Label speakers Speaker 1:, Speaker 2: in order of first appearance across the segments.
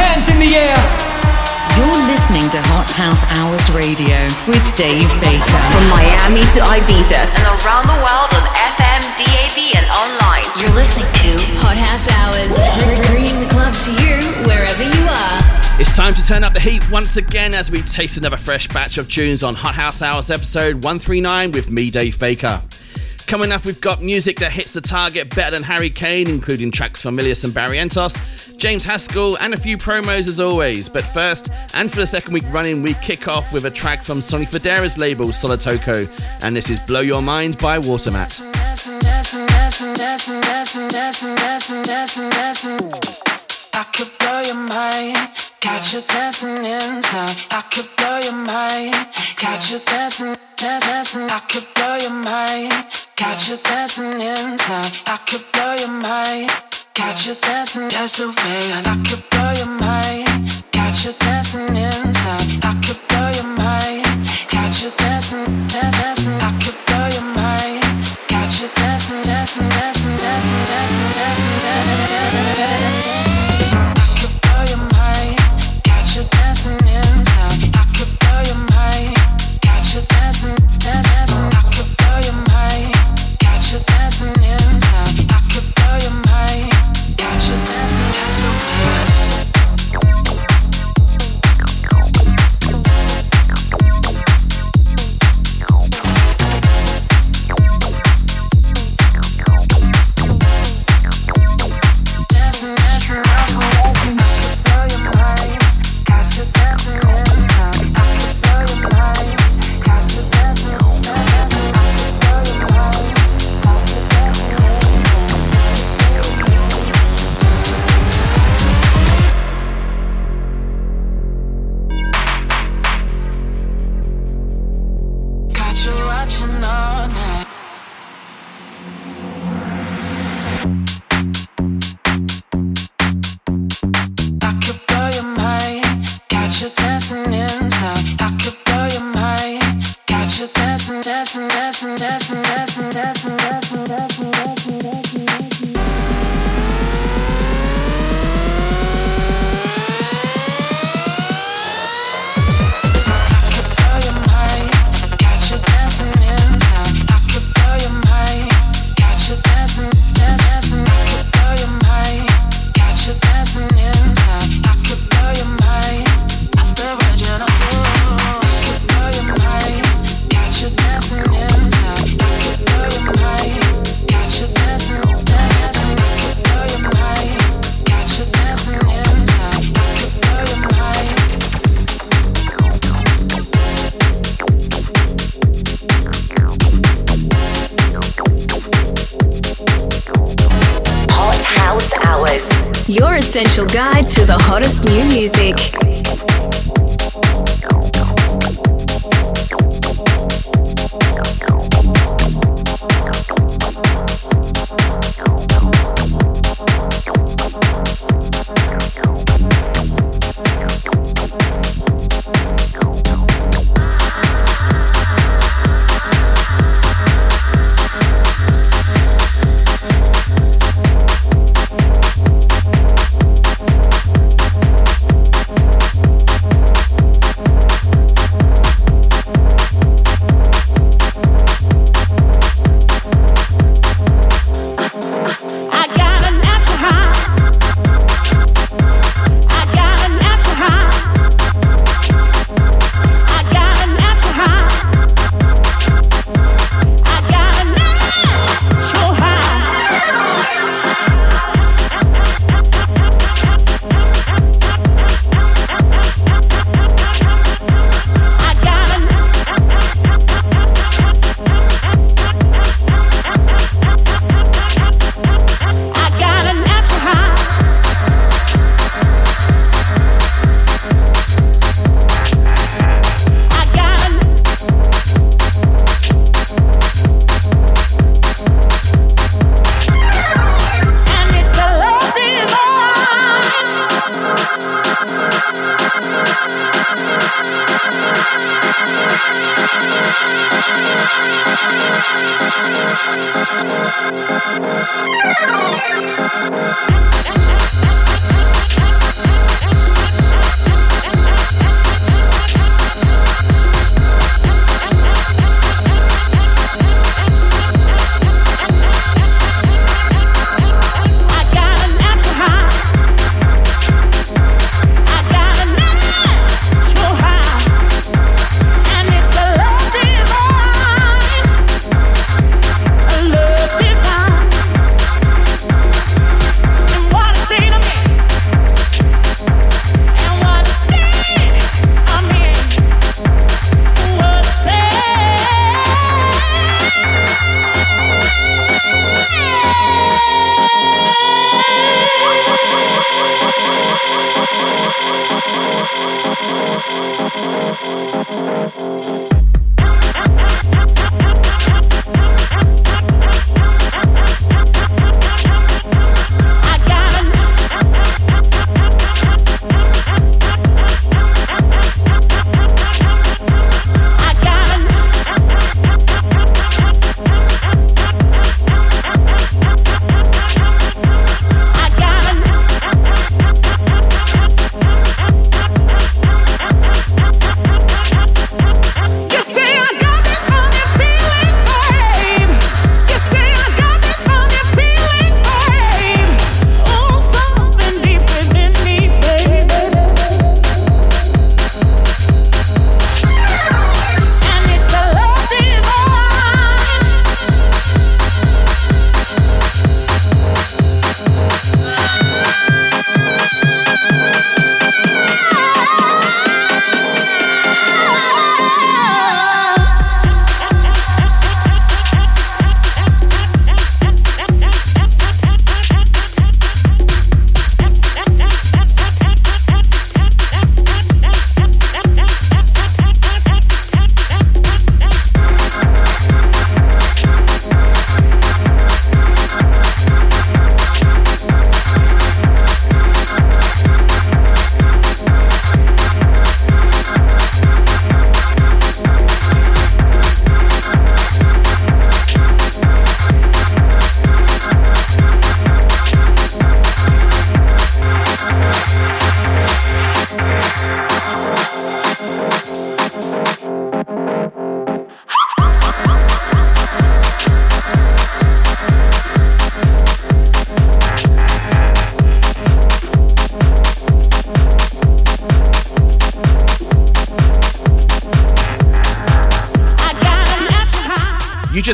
Speaker 1: hands in the air.
Speaker 2: You're listening to Hot House Hours Radio with Dave Baker.
Speaker 3: From Miami to Ibiza and around the world on FM, DAB, and online.
Speaker 2: You're listening to Hot House Hours, bringing the club to you wherever you are.
Speaker 4: It's time to turn up the heat once again as we taste another fresh batch of tunes on Hot House Hours episode 139 with me, Dave Baker. Coming up, we've got music that hits the target better than Harry Kane, including tracks from Illyus and Barrientos, James Haskell, and a few promos as always. But first, and for the second week running, we kick off with a track from Sonny Fodera's label, Solotoko, and this is Blow Your Mind by Watermat.
Speaker 5: I could blow your mind, got you dancing inside. I could blow your mind, got you dancing, dancing. I could blow your mind, got you dancing inside. I could blow your mind, got you dancing just the way I could blow your mind, got you dancing inside. I could blow your mind, got you dancing, dancing.
Speaker 2: Essential guide to the hottest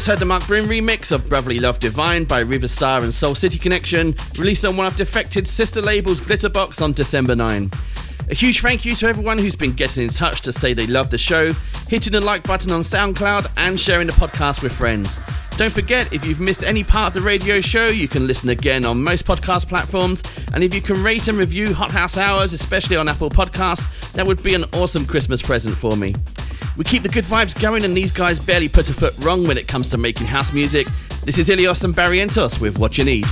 Speaker 4: just heard the Mark Broom remix of Brotherly Love Divine by Riva Starr and Soul City Connection, released on one of Defected sister labels Glitterbox on December 9. A huge thank you to everyone who's been getting in touch to say they love the show, hitting the like button on SoundCloud, and sharing the podcast with friends. Don't forget, if you've missed any part of the radio show, you can listen again on most podcast platforms. And if you can rate and review Hot House Hours, especially on Apple Podcasts, that would be an awesome Christmas present for me. We keep the good vibes going, and these guys barely put a foot wrong when it comes to making house music. This is Illyus and Barrientos with What You Need.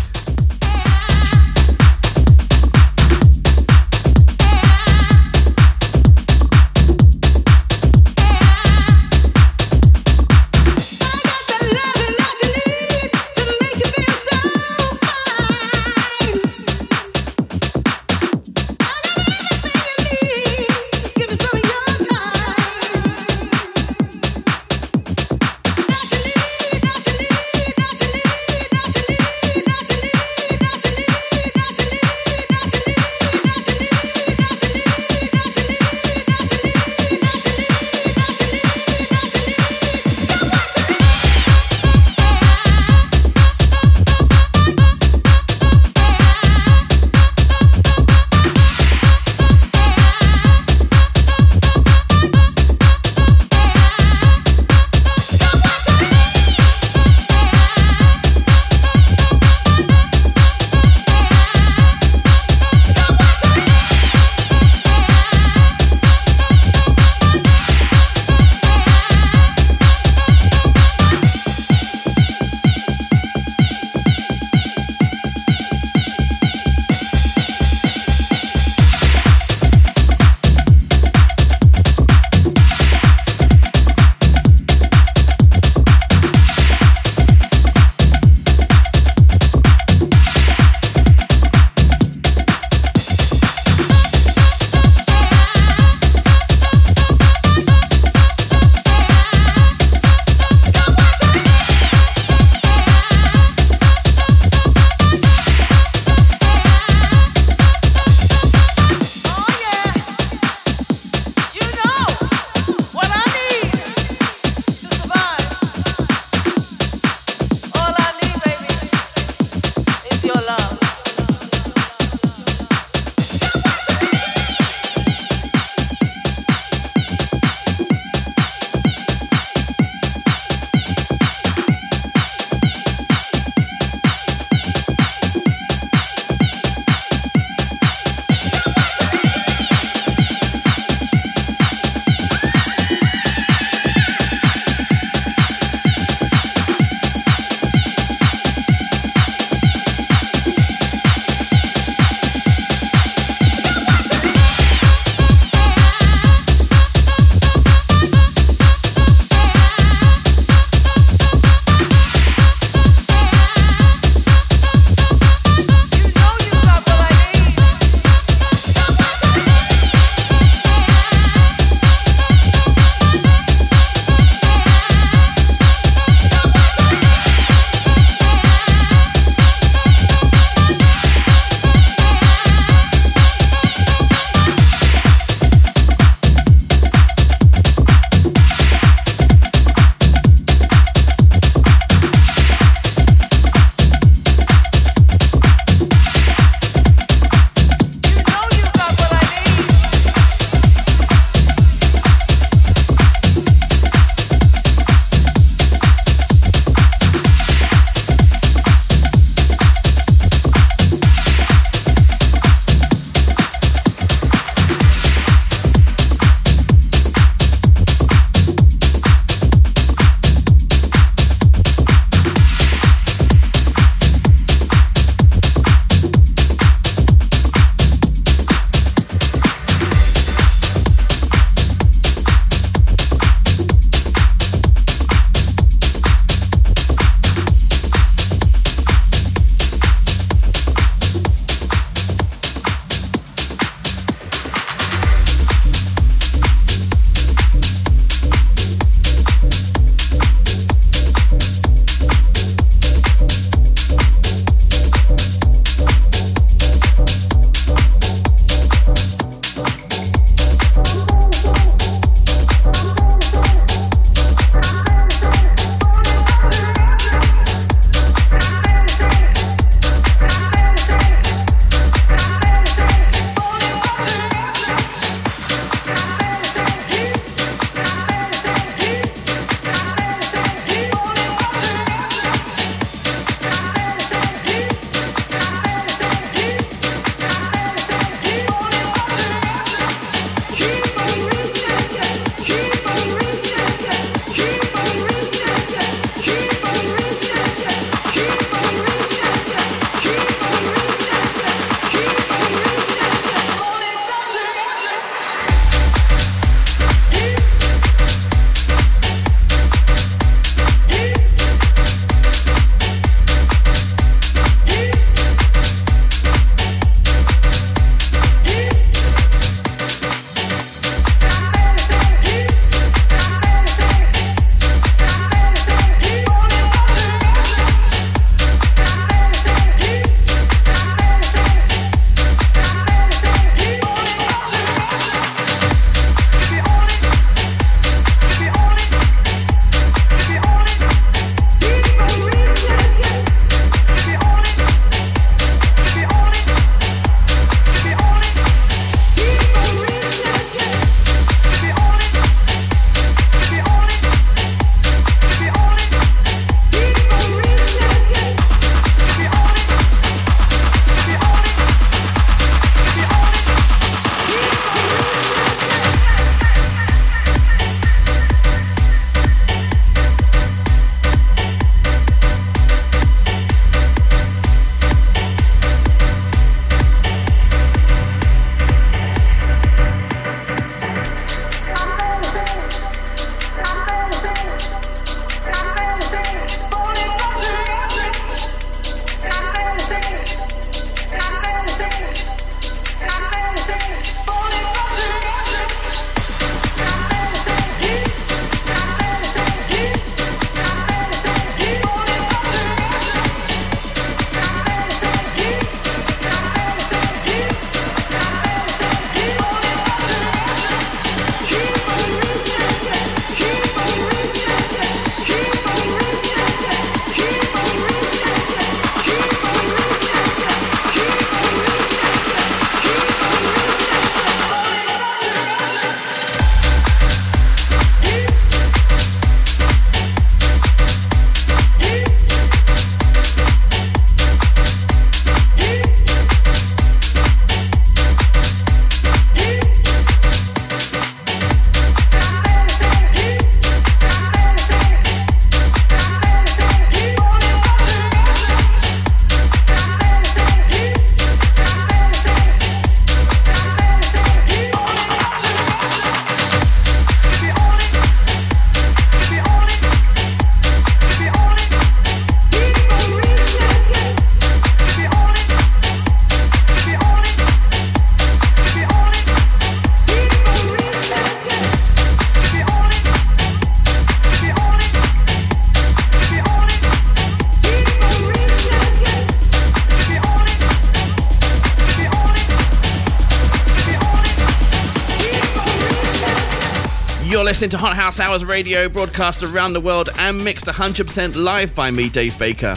Speaker 4: Listening to Hot House Hours Radio, broadcast around the world and mixed 100% live by me, Dave Baker.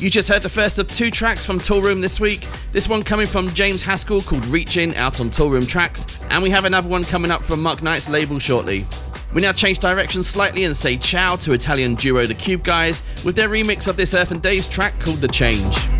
Speaker 4: You just heard the first of two tracks from Toolroom this week. This one coming from James Haskell called Reaching out on Toolroom Tracks, and we have another one coming up from Mark Knight's label shortly. We now change direction slightly and say ciao to Italian duo The Cube Guys with their remix of this Earth n Days track called The Change.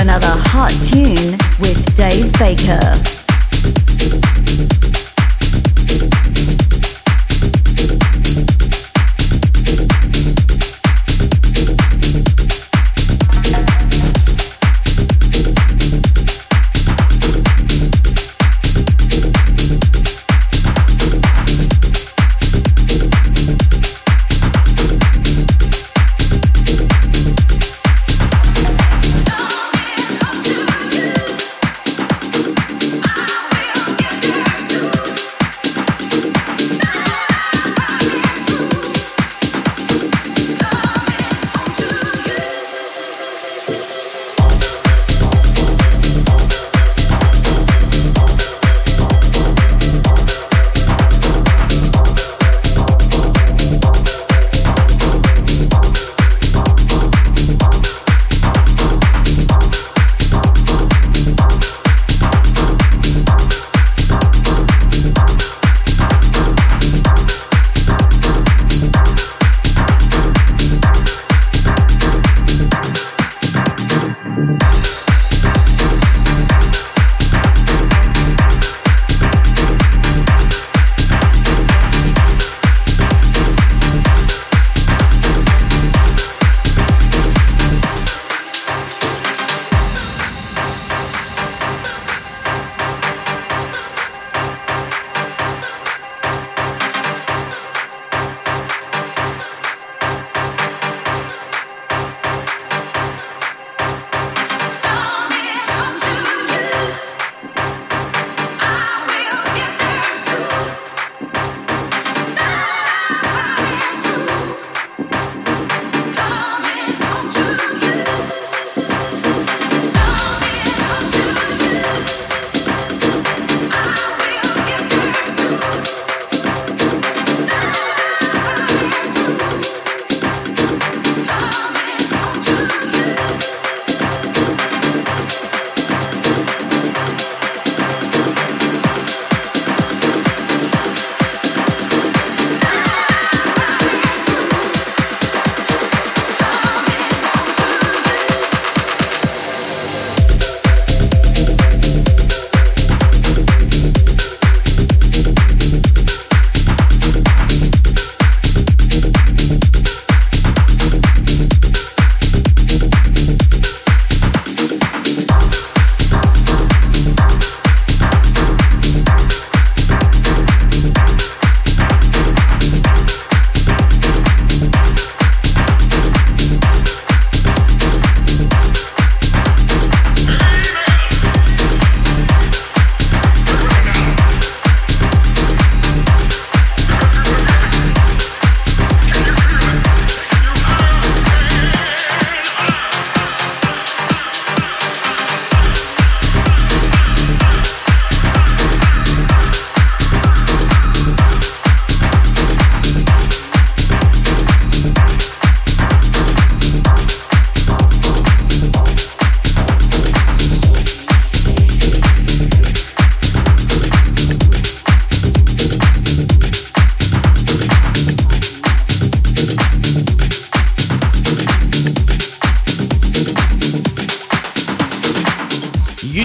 Speaker 4: another hot tune with Dave Baker.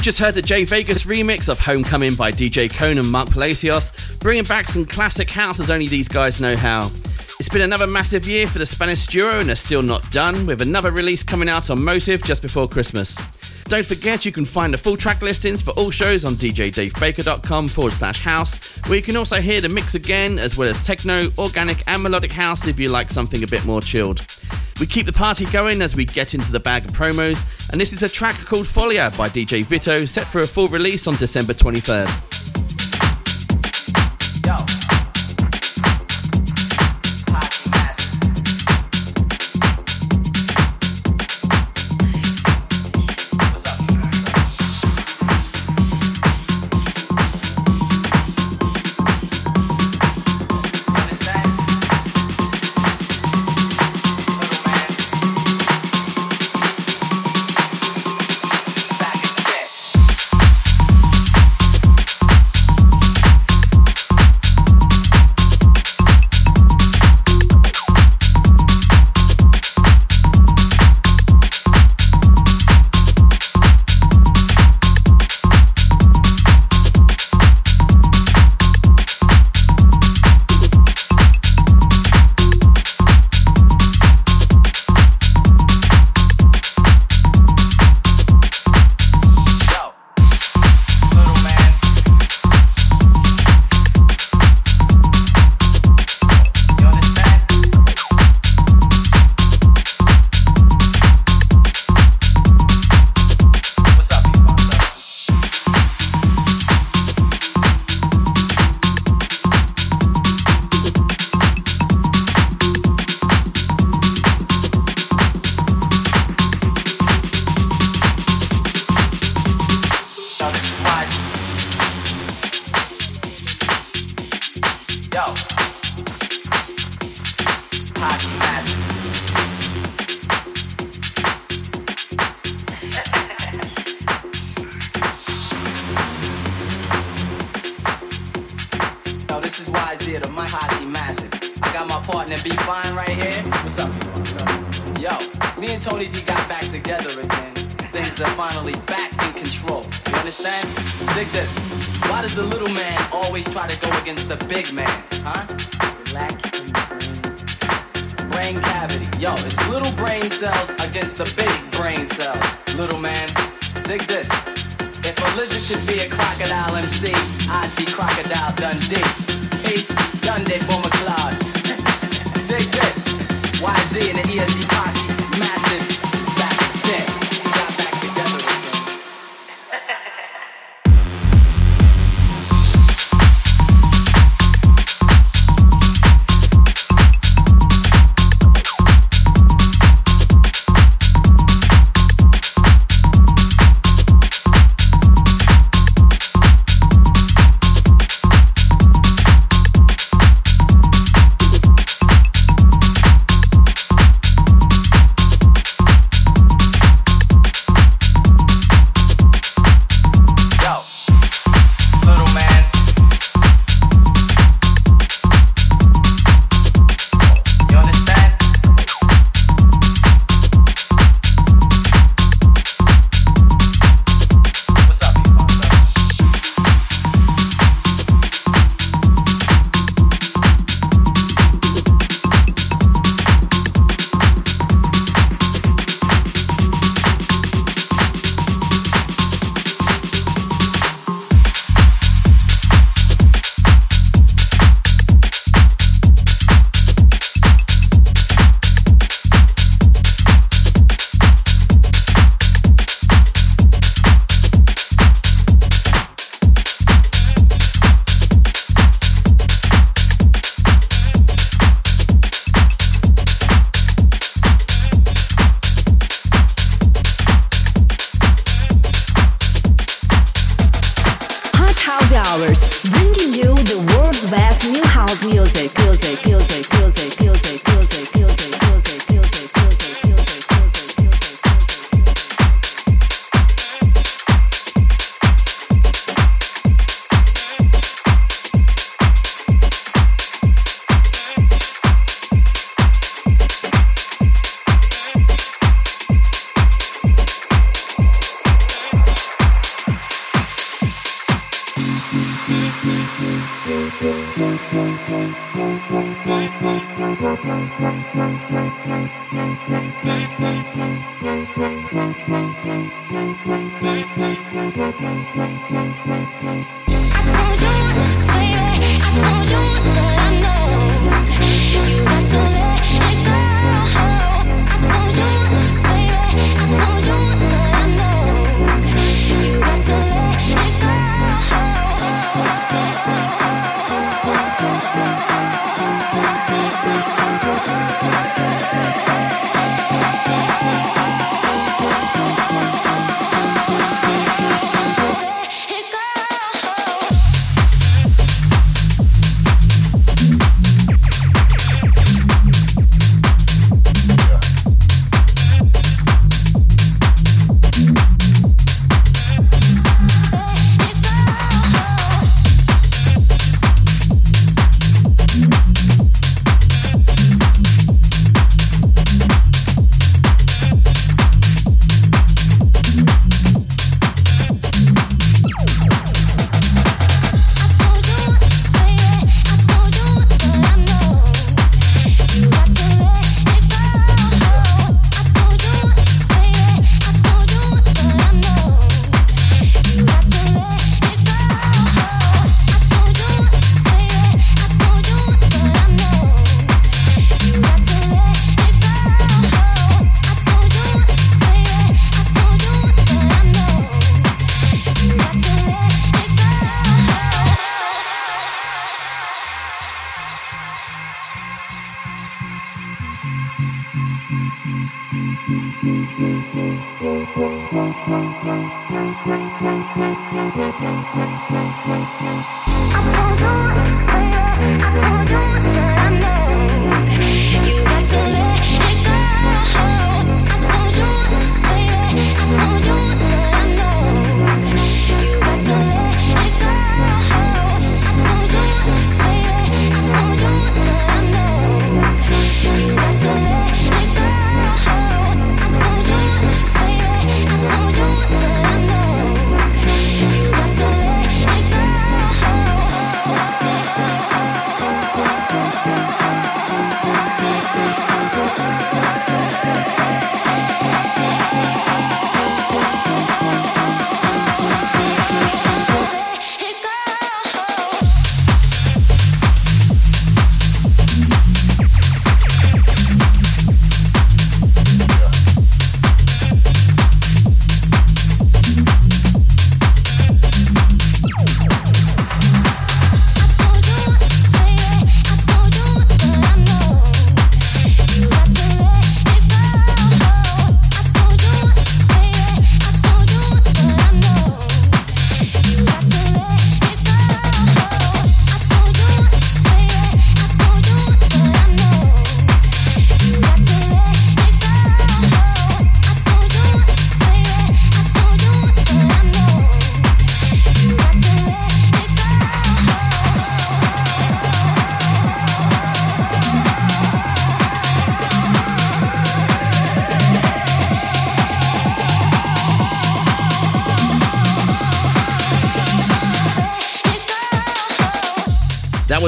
Speaker 6: Just heard the Jay Vegas remix of Homecoming by DJ Conan and Mark Palacios, bringing back some classic house as only these guys know how. It's been another massive year for the Spanish duo and they're still not done, with another release coming out on Motive just before Christmas. Don't forget you can find the full track listings for all shows on djdavebaker.com forward slash house, where you can also hear the mix again, as well as techno, organic, and melodic house if you like something a bit more chilled. We keep the party going as we get into the bag of promos, and this is a track called Folia by DJ Vito, set for a full release on December 23rd.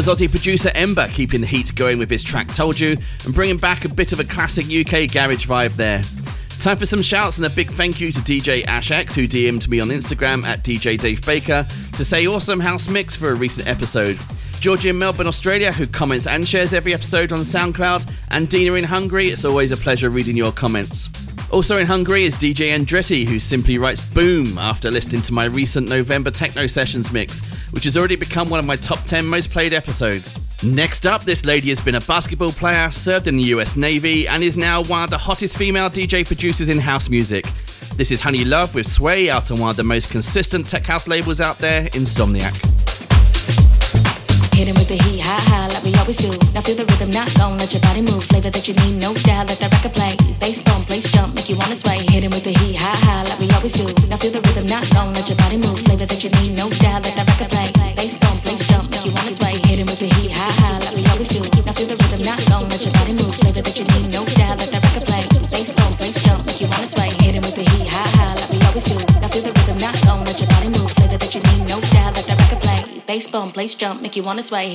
Speaker 4: Aussie producer Ember keeping the heat going with his track Told You and bringing back a bit of a classic UK garage vibe there. Time for some shouts and a big thank you to DJ Ash X who DM'd me on Instagram at DJ Dave Baker to say awesome house mix for a recent episode. Georgie in Melbourne, Australia, who comments and shares every episode on SoundCloud, and Dina in Hungary. It's always a pleasure reading your comments. Also in Hungary is DJ Andretti, who simply writes boom after listening to my recent November Techno Sessions mix, which has already become one of my top 10 most played episodes. Next up, this lady has been a basketball player, served in the US Navy, and is now one of the hottest female DJ producers in house music. This is Honey Luv with Sway out on one of the most consistent tech house labels out there, Insomniac.
Speaker 1: Hit with the heat, high, high, like we always do. Now feel the rhythm, not gon' let your body move. Flavor that you need, no doubt. Let that record play. Bass bump, place jump, make you wanna sway. Hit with the heat, high, high, like we always do. Now feel the rhythm, not gon' let your body move. Flavor that you need, no doubt. Let that record play. Bass bump, place jump, make you wanna sway. Hit with the heat, high, like we always do. Now feel the rhythm, not gon' let your body move. Flavor that you need, no doubt. Let that record play. Bass bump, place jump, make you wanna sway. Hit with the heat, Bass bump, place jump, make you wanna sway.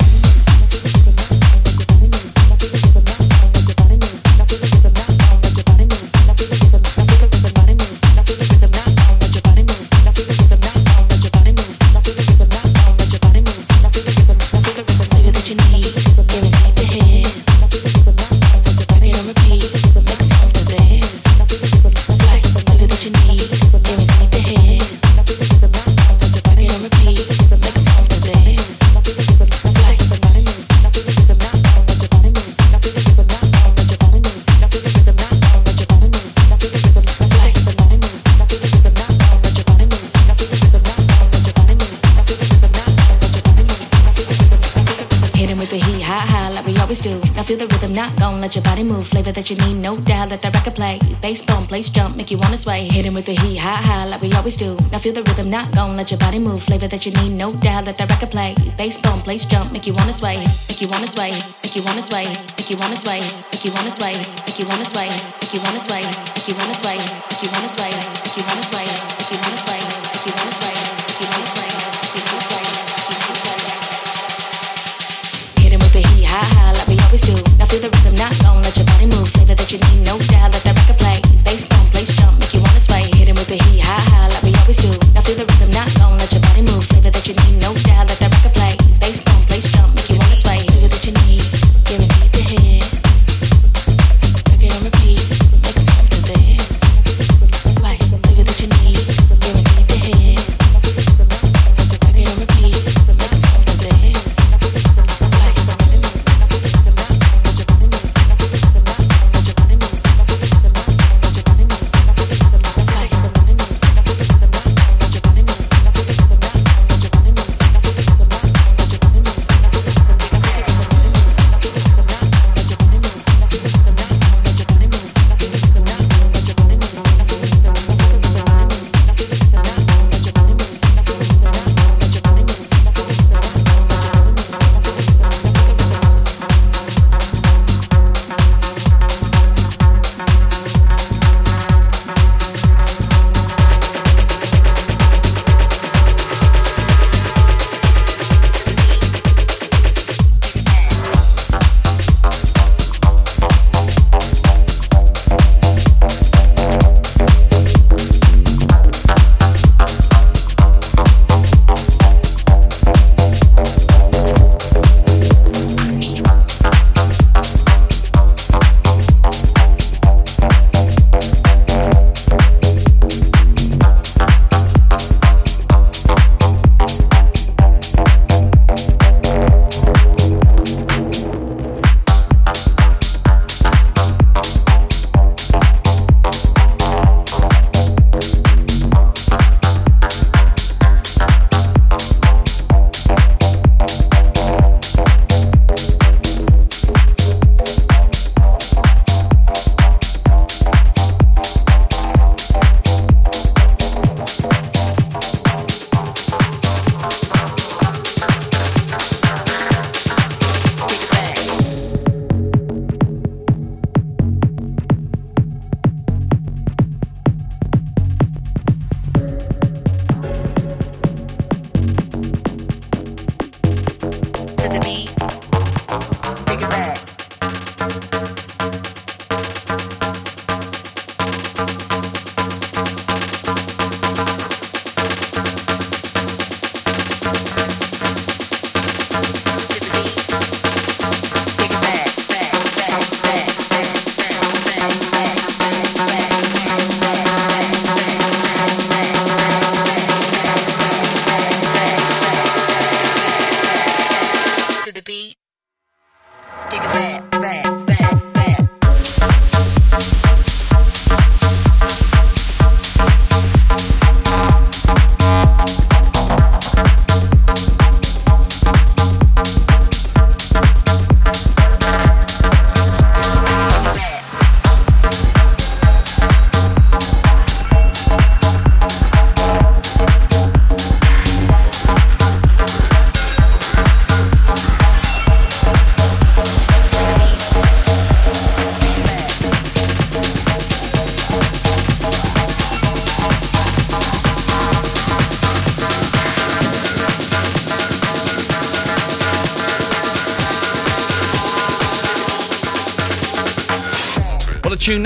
Speaker 1: The rhythm, not gon' let your body move. Flavor that you need, no doubt. Let the record play. Bass bone, place jump, make you wanna sway. Hit him with the heat, high, high, like we always do. Now feel the rhythm, not gon' let your body move. Flavor that you need, no doubt. Let the record play. Bass bone, place jump, make you wanna sway. Make you wanna sway. Make you wanna sway. Make you wanna sway. Make you wanna sway. Make you wanna sway. Make you wanna sway. Make you wanna sway. Make you wanna sway. Make you wanna sway. Make you wanna sway. Make you wanna sway.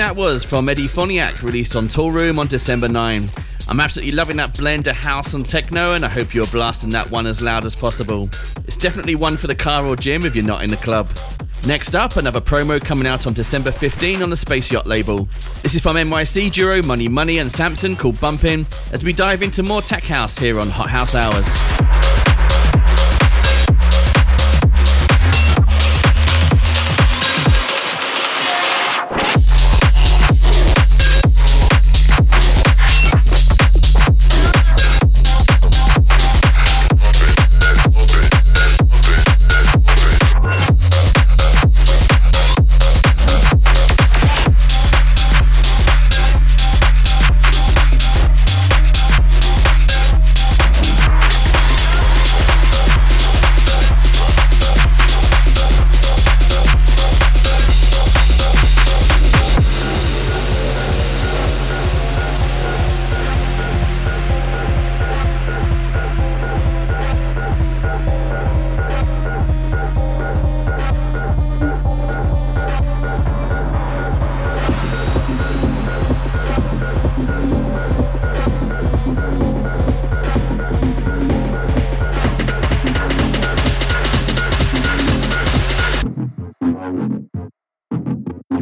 Speaker 1: That
Speaker 4: was from Eddie Phoniak, released on Toolroom on December 9. I'm absolutely loving that blend of house and techno, and I hope you're blasting that one as loud as possible. It's definitely one for the car or gym if you're not in the club. Next up, another promo coming out on December 15 on the Space Yacht label. This is from NYC duo Money Money and Samson called Bumpin' as we dive into more tech house here on Hot House Hours.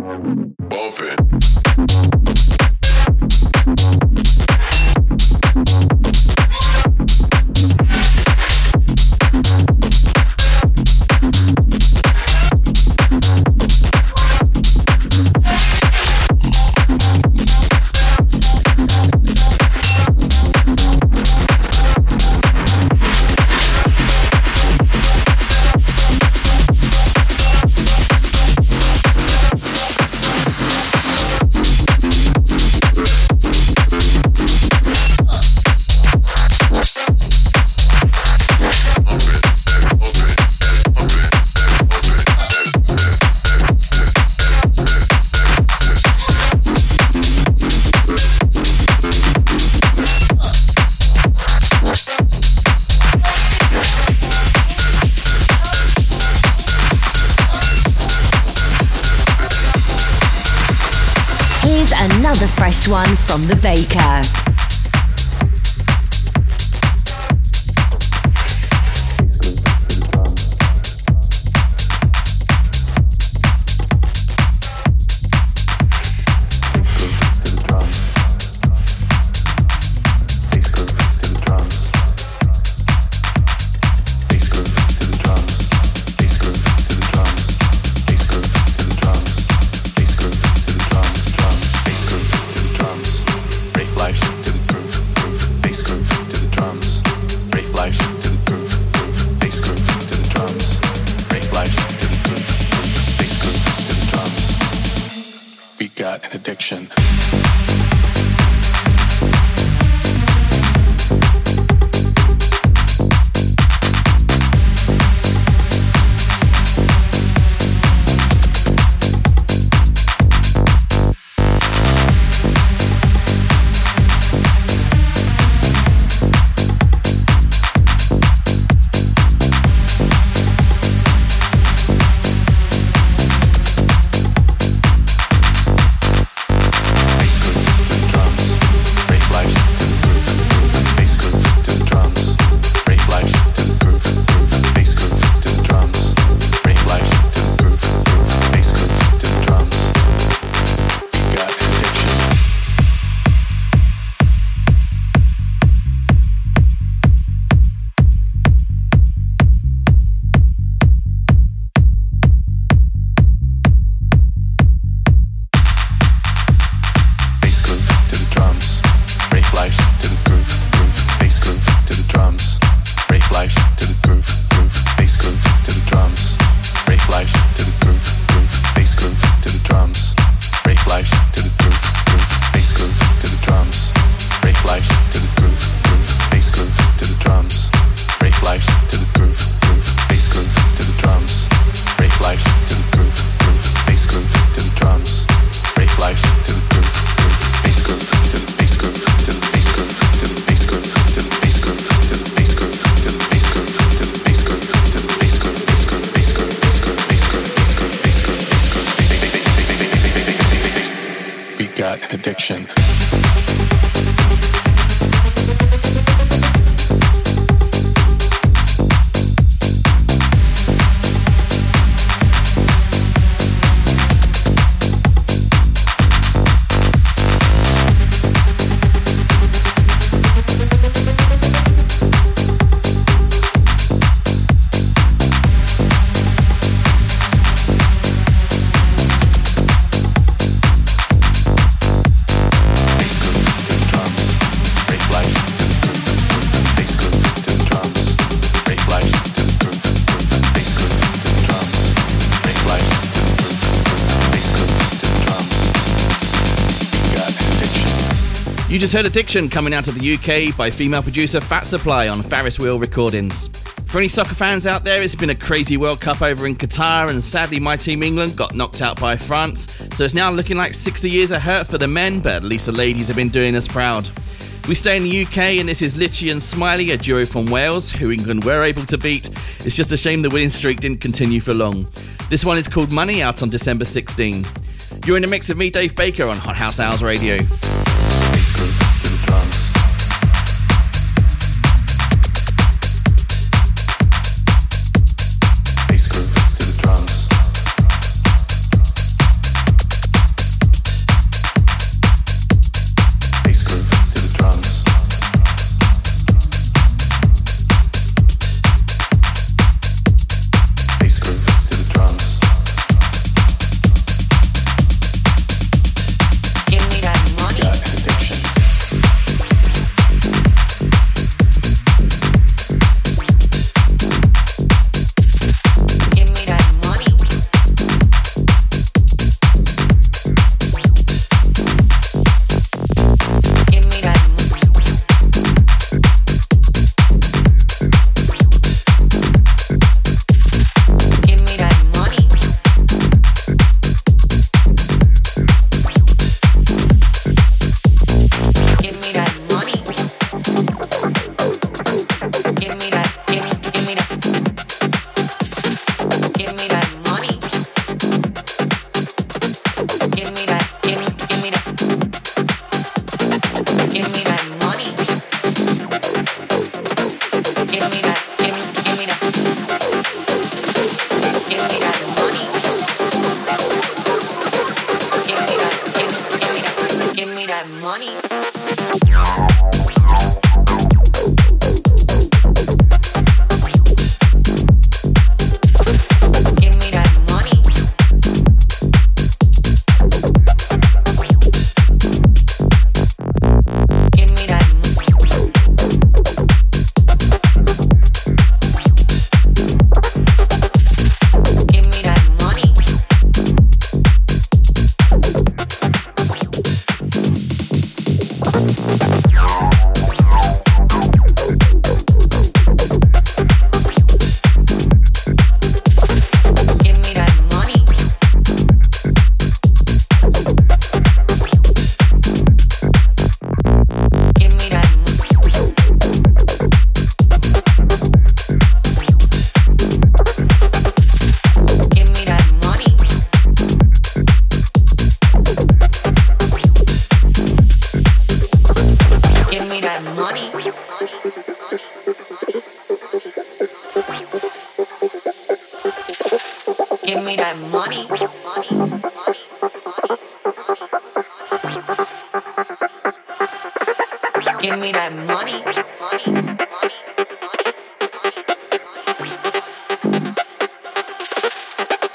Speaker 7: Bump it. Heard Addiction coming out of the UK by female producer Fat Supply on Ferris Wheel Recordings. For any soccer fans out there, it's been a crazy World Cup over in Qatar, and sadly, my team England got knocked out by France. So it's now looking like 60 years of hurt for the men, but at least the ladies have been doing us proud. We stay in the UK, and this is Litchi and Smiley, a duo from Wales, who England were able to beat. It's just a shame the winning streak didn't continue for long. This one is called Money, out on December 16. You're in the mix of me, Dave Baker, on Hot House Hours Radio.
Speaker 3: me that money,
Speaker 7: money, money, money, money.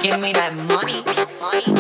Speaker 7: Give me that money, money.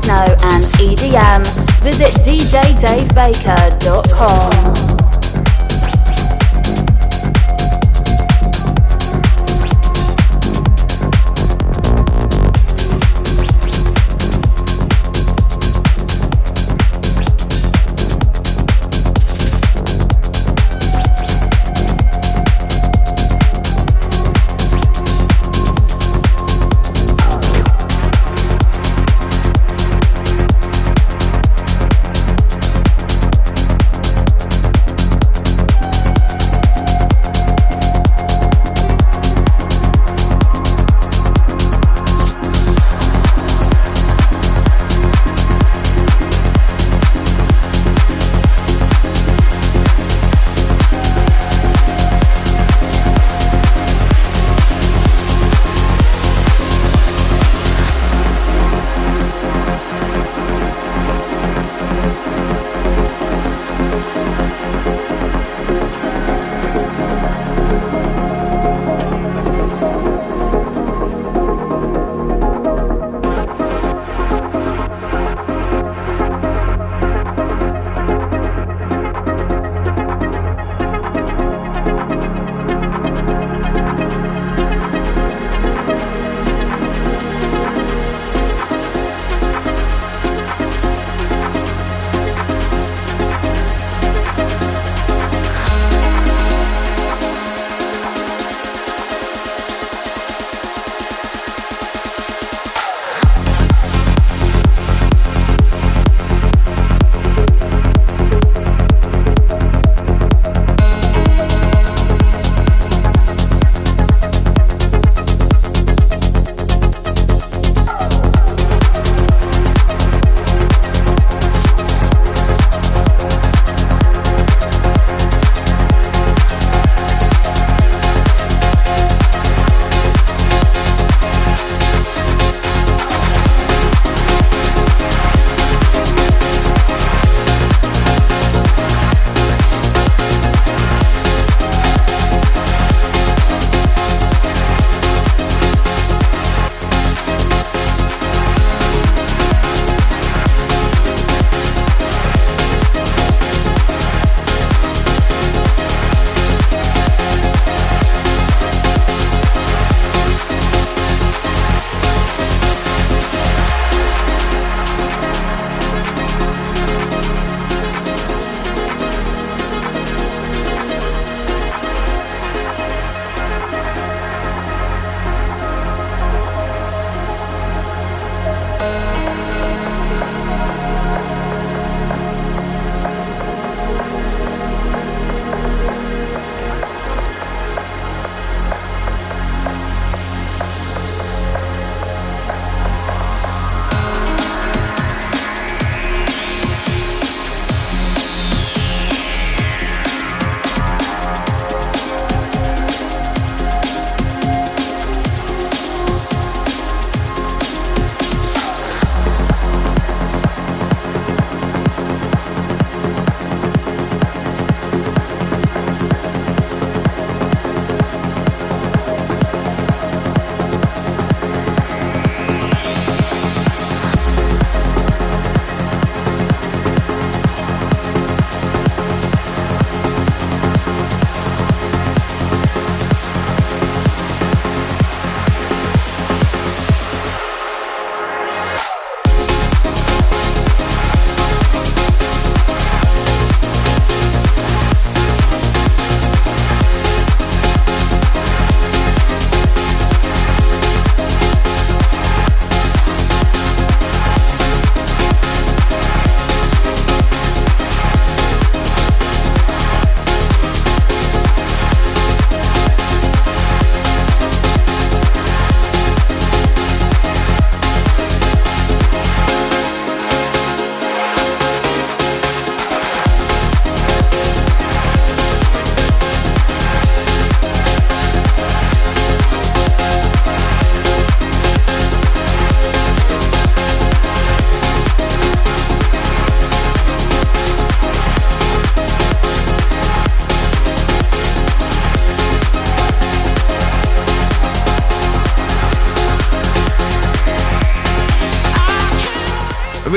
Speaker 3: techno and EDM, visit djdavebaker.com.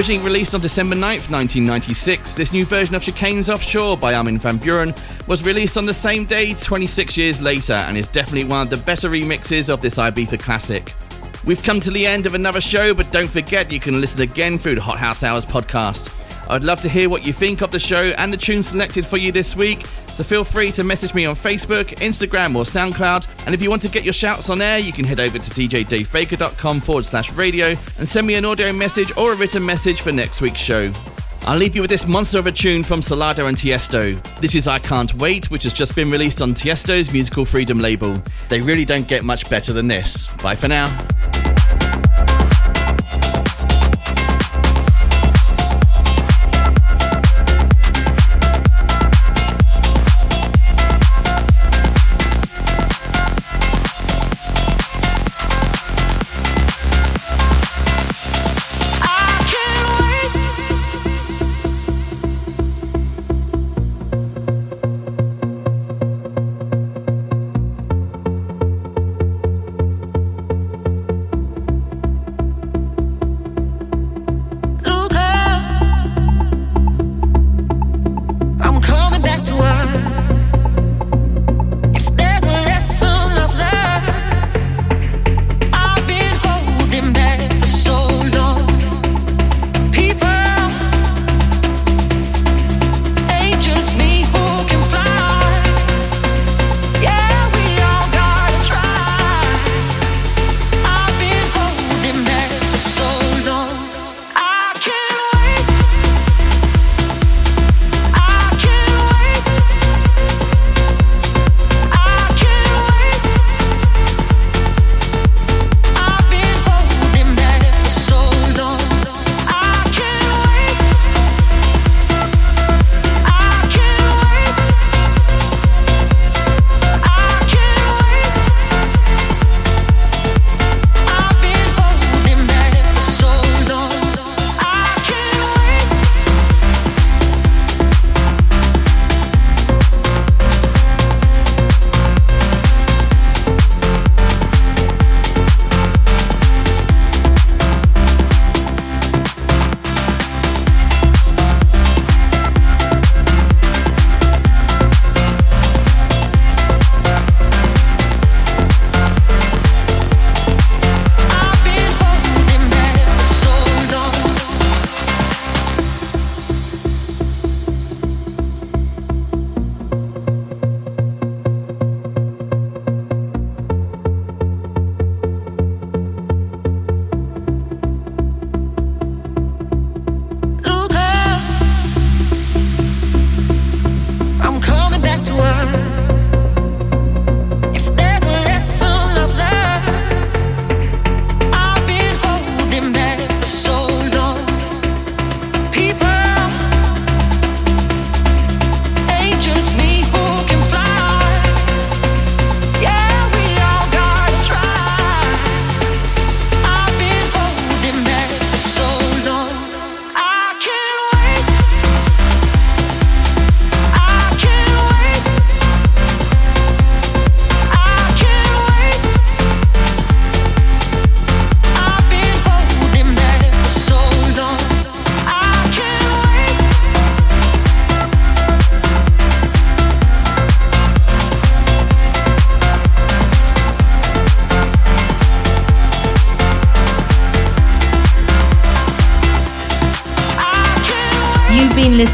Speaker 8: Originally released on December 9th, 1996, this new version of Chicane's Offshore by Armin van Buuren was released on the same day 26 years later and is definitely one of the better remixes of this Ibiza classic. We've come to the end of another show, but don't forget you can listen again through the Hot House Hours podcast. I'd love to hear what you think of the show and the tunes selected for you this week, so feel free to message me on Facebook, Instagram, or SoundCloud. And if you want to get your shouts on air, you can head over to djdavebaker.com forward slash radio and send me an audio message or a written message for next week's show. I'll leave you with this monster of a tune from Solardo and Tiesto. This is I Can't Wait, which has just been released on Tiesto's Musical Freedom label. They really don't get much better than this. Bye for now.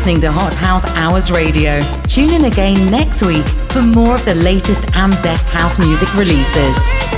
Speaker 9: Listening to Hot House Hours Radio. Tune in again next week for more of the latest and best house music releases.